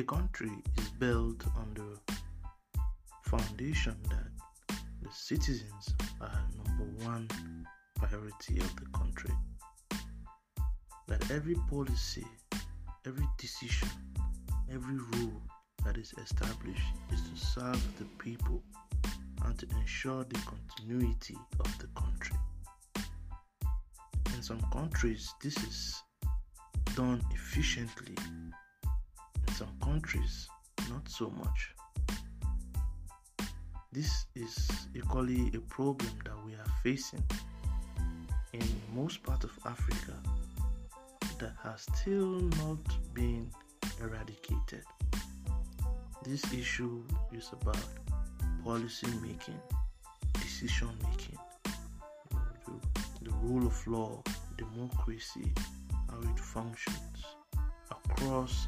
A country is built on the foundation that the citizens are number one priority of the country. That every policy, every decision, every rule that is established is to serve the people and to ensure the continuity of the country. In some countries, this is done efficiently. Some countries, not so much. This is equally a problem that we are facing in most parts of Africa that has still not been eradicated. This issue is about policy making, decision making, the, the rule of law, democracy, how it functions across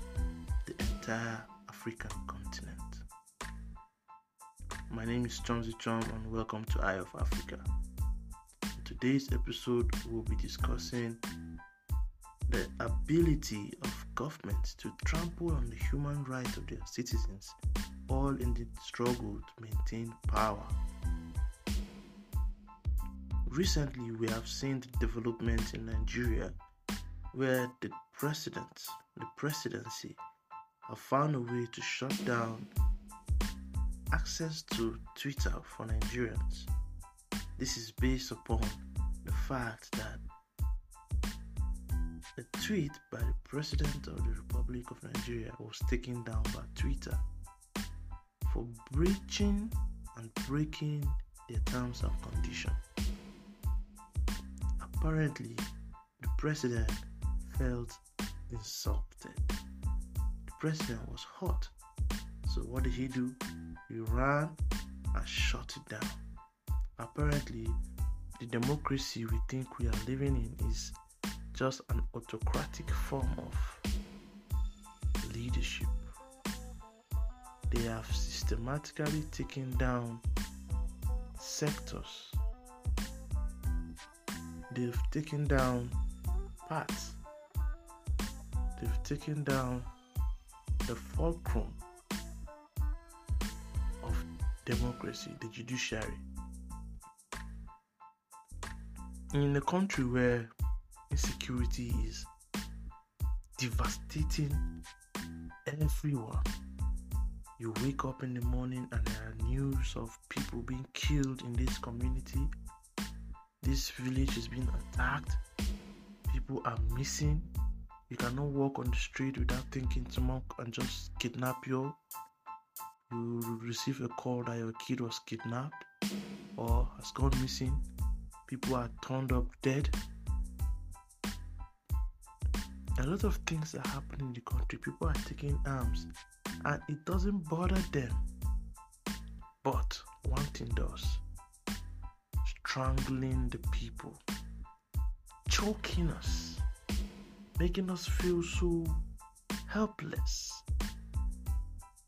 entire African continent. My name is Chomzi Chom and welcome to Eye of Africa. In today's episode, we'll be discussing the ability of governments to trample on the human rights of their citizens, all in the struggle to maintain power. Recently, we have seen the development in Nigeria where the president, the presidency, have found a way to shut down access to Twitter for Nigerians. This is based upon the fact that a tweet by the President of the Republic of Nigeria was taken down by Twitter for breaching and breaking their terms of condition. Apparently, the President felt insulted. President was hot. So, what did he do? He ran and shut it down. Apparently, the democracy we think we are living in is just an autocratic form of leadership. They have systematically taken down sectors, they've taken down parts, they've taken down the fulcrum of democracy, the judiciary. In a country where insecurity is devastating everyone. You wake up in the morning and there are news of people being killed in this community. This village is being attacked. People are missing. You cannot walk on the street without thinking someone can just kidnap you. You receive a call that your kid was kidnapped or has gone missing. People are turned up dead a lot of things are happening in the country. People are taking arms, and it doesn't bother them. But one thing does strangling the people, choking us, making us feel so helpless.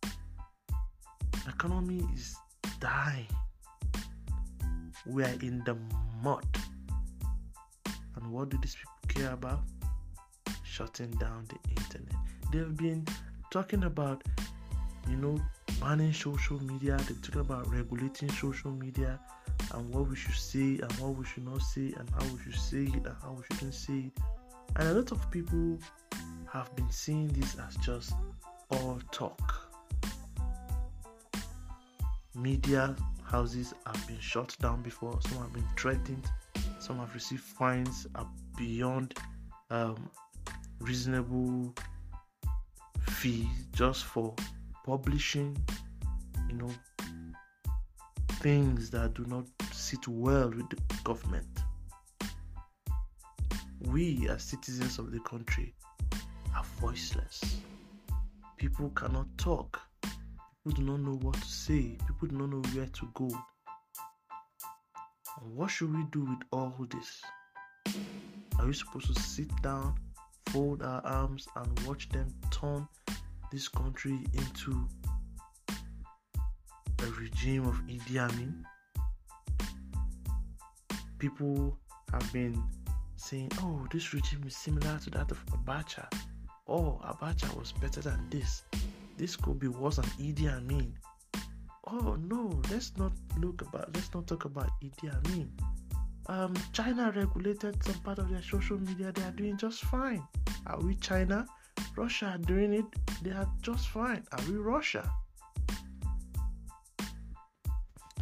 The economy is dying. We are in the mud. And what do these people care about? shutting down the internet. They've been talking about, you know, banning social media. They're talking about regulating social media and what we should say and what we should not say and how we should say it and how we shouldn't say it. And a lot of people have been seeing this as just all talk. Media houses have been shut down before, some have been threatened, some have received fines beyond um, reasonable fee just for publishing, you know, things that do not sit well with the government. We, as citizens of the country, are voiceless. People cannot talk. People do not know what to say. People do not know where to go. And what should we do with all this? Are we supposed to sit down fold our arms and watch them turn this country into a regime of Idi Amin. People have been saying, oh, this regime is similar to that of Abacha. Oh, Abacha was better than this. this could be worse than Idi Amin. Oh no, let's not look about let's not talk about Idi Amin. Um, China regulated some part of their social media, they are doing just fine. Are we China? Russia are doing it, they are just fine. Are we Russia?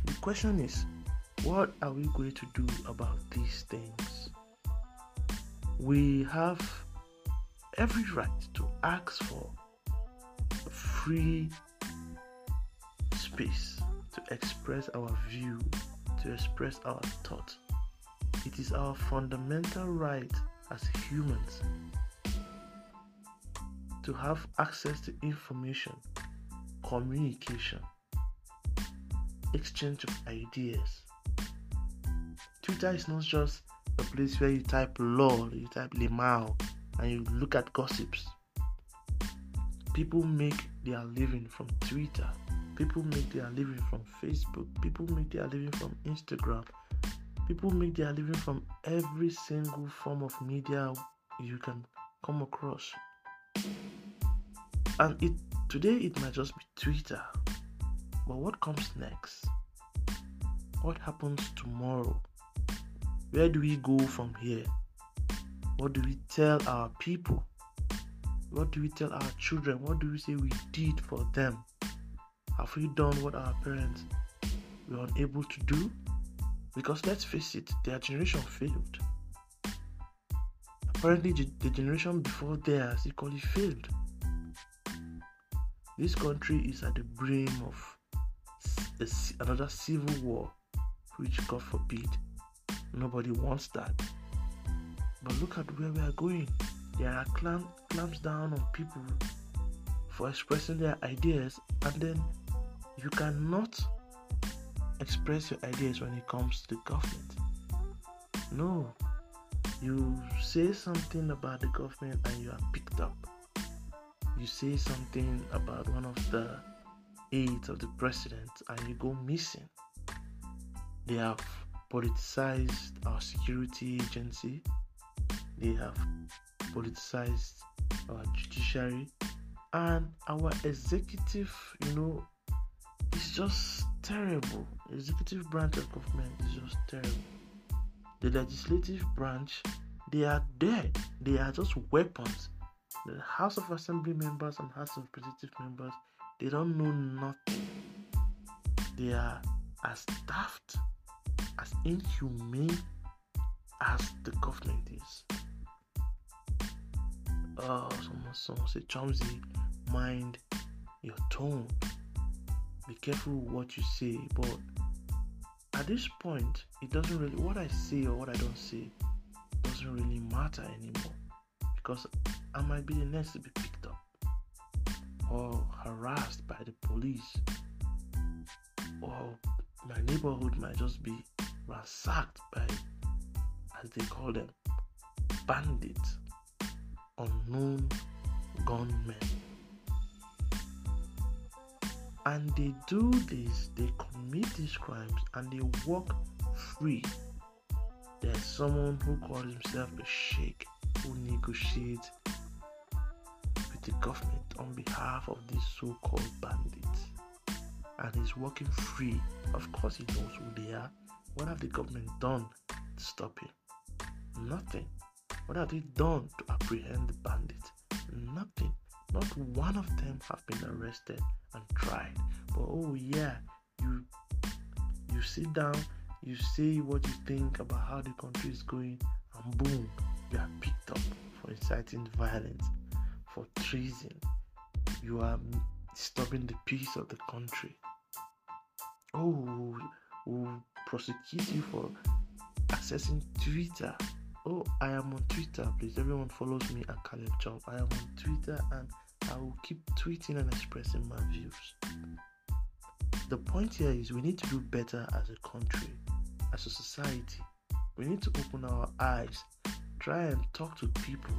The question is, what are we going to do about these things? We have every right to ask for free space to express our view, to express our thought. It is our fundamental right as humans to have access to information, communication, exchange of ideas. Twitter is not just a place where you type lol, you type limao, and you look at gossips. People make their living from Twitter. People make their living from Facebook. People make their living from Instagram. People make their living from every single form of media you can come across. And it today it might just be Twitter. But what comes next? What happens tomorrow? Where do we go from here? What do we tell our people? What do we tell our children? What do we say we did for them? Have we done what our parents were unable to do? Because let's face it, their generation failed. Apparently, the generation before theirs equally failed. This country is at the brim of another civil war, which God forbid, nobody wants that. But look at where we are going. There are clamp, clamps down on people for expressing their ideas, and then you cannot express your ideas when it comes to the government. No, you say something about the government and you are picked up. You say something about one of the aides of the president and you go missing. They have politicized our security agency, they have politicized our judiciary, and our executive, you know, is just terrible. executive branch of government is just terrible. The legislative branch, they are dead. They are just weapons. The House of Assembly members and House of Representative members, they don't know nothing. They are as daft, as inhumane as the government is. Oh, someone, someone say, Chomsy, mind your tone. Be careful what you say, but at this point, it doesn't really, what I say or what I don't say doesn't really matter anymore because I might be the next to be picked up or harassed by the police or my neighborhood might just be ransacked by, as they call them, bandits, unknown gunmen. And they do this, they commit these crimes and they walk free. There's someone who calls himself a sheikh who negotiates with the government on behalf of these so called bandits. And he's walking free. Of course, he knows who they are. What have the government done to stop him? Nothing. What have they done to apprehend the bandits? Nothing. Not one of them have been arrested and tried. But oh yeah, you you sit down, you say what you think about how the country is going, and boom, you are picked up for inciting violence, for treason. You are disturbing the peace of the country. Oh, will prosecute you for accessing Twitter Oh, I am on Twitter. Please, everyone follows me at Caleb Job. I am on Twitter and I will keep tweeting and expressing my views. The point here is we need to do better as a country, as a society. We need to open our eyes, try and talk to people,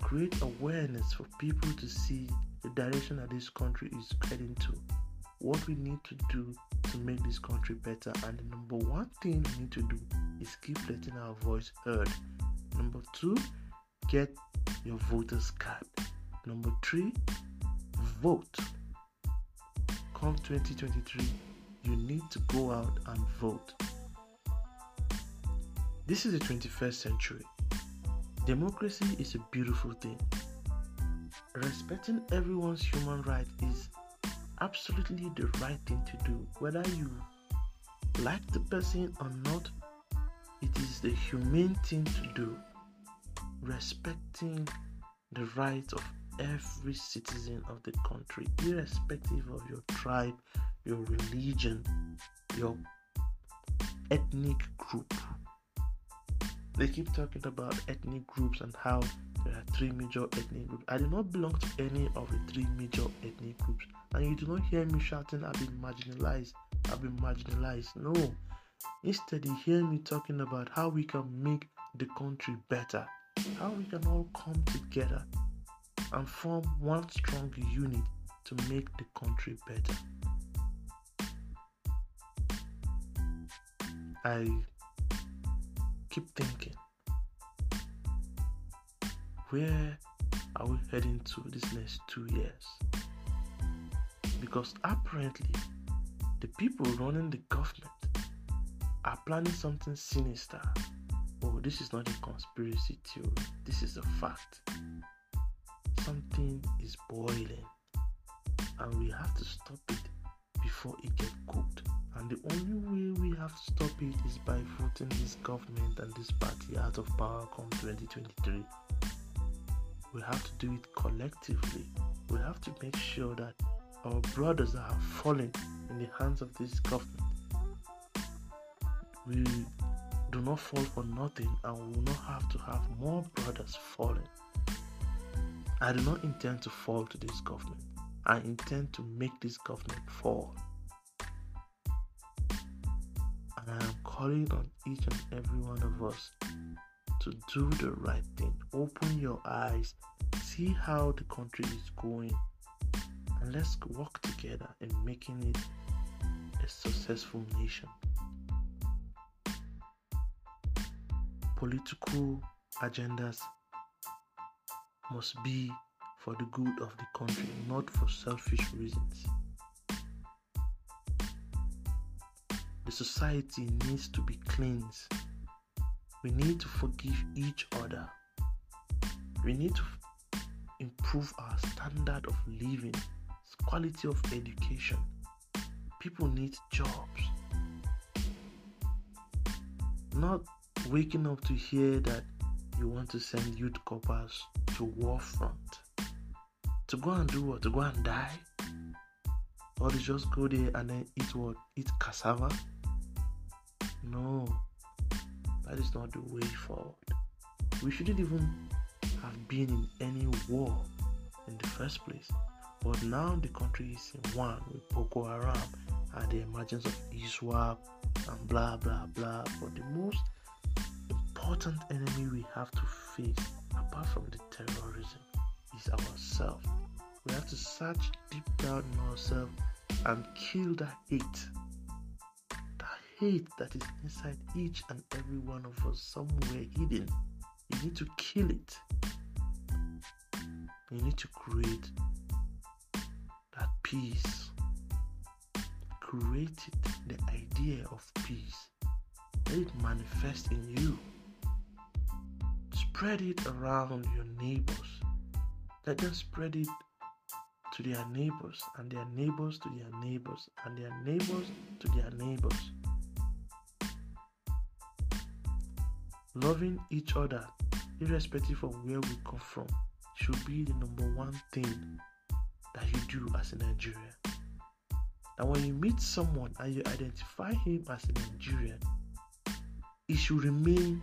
create awareness for people to see the direction that this country is heading to. What we need to do to make this country better, and the number one thing we need to do is keep letting our voice heard Number two, get your voter's card. Number three, vote. come 2023, you need to go out and vote. This is the 21st century. Democracy is a beautiful thing. Respecting everyone's human right is absolutely the right thing to do. Whether you like the person or not, it is the humane thing to do. Respecting the rights of every citizen of the country, irrespective of your tribe, your religion, your ethnic group. They keep talking about ethnic groups and how there are three major ethnic groups. I do not belong to any of the three major ethnic groups. And you do not hear me shouting, I've been marginalized, I've been marginalized. No. Instead, you hear me talking about how we can make the country better, how we can all come together and form one strong unit to make the country better. I keep thinking, where are we heading to this next two years? Because apparently, the people running the government are planning something sinister. Oh, this is not a conspiracy theory, this is a fact something is boiling and we have to stop it before it gets cooked. And the only way we have to stop it is by voting this government and this party out of power come 2023. We have to do it collectively. We have to make sure that our brothers have fallen in the hands of this government, we do not fall for nothing and we will not have to have more brothers falling. I do not intend to fall to this government. I intend to make this government fall. And I am calling on each and every one of us to do the right thing. Open your eyes, see how the country is going, and let's work together in making it a successful nation. Political agendas must be for the good of the country, not for selfish reasons. The society needs to be cleansed. We need to forgive each other. We need to improve our standard of living, quality of education. People need jobs. Not waking up to hear that you want to send youth corpers to war front to go and do what? To go and die? Or to just go there and then eat what? Eat cassava? No, that is not the way forward. We shouldn't even have been in any war in the first place. But now the country is in one with Boko Haram and the emergence of ISWAP and blah blah blah. But the most important enemy we have to face, apart from the terrorism, is ourselves. We have to search deep down in ourselves and kill that hate. Hate that is inside each and every one of us, somewhere hidden. You need to kill it. You need to create that peace. Create it, the idea of peace. Let it manifest in you spread it around your neighbors. Let them spread it to their neighbors, and their neighbors to their neighbors, and their neighbors to their neighbors. Loving each other, irrespective of where we come from, should be the number one thing that you do as a Nigerian. And when you meet someone and you identify him as a Nigerian, it should remain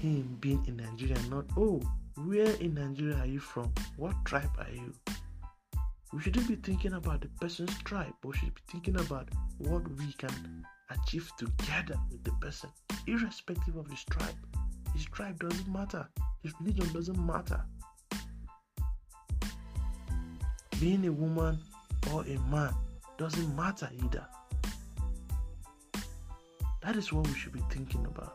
him being in Nigeria, not, oh, where in Nigeria are you from? What tribe are you? We shouldn't be thinking about the person's tribe, but we should be thinking about what we can achieve together with the person, irrespective of his tribe. His tribe doesn't matter, his religion doesn't matter. Being a woman or a man doesn't matter either. That is what we should be thinking about.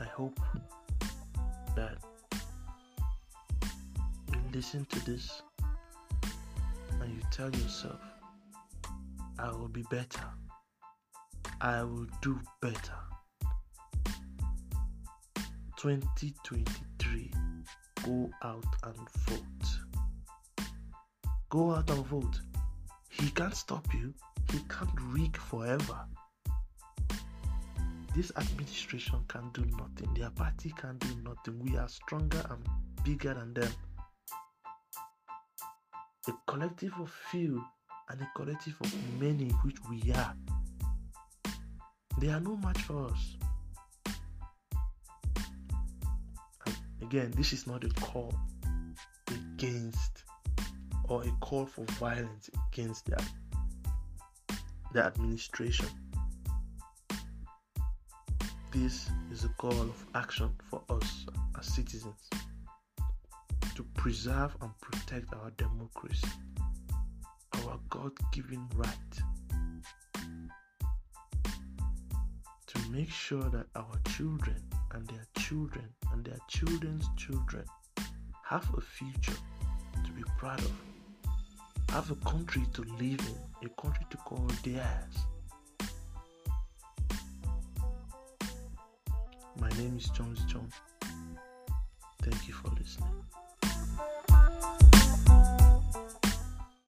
I hope that you listen to this and you tell yourself, I will be better. I will do better. 2023, go out and vote. Go out and vote. He can't stop you, he can't rig forever. This administration can do nothing, their party can do nothing. We are stronger and bigger than them. A collective of few and a collective of many, which we are. They are no match for us. And again, this is not a call against or a call for violence against the, the administration. This is a call of action for us as citizens preserve and protect our democracy, our God given right to make sure that our children and their children and their children's children have a future to be proud of, have a country to live in, a country to call theirs. My name is Jones John. Thank you for listening.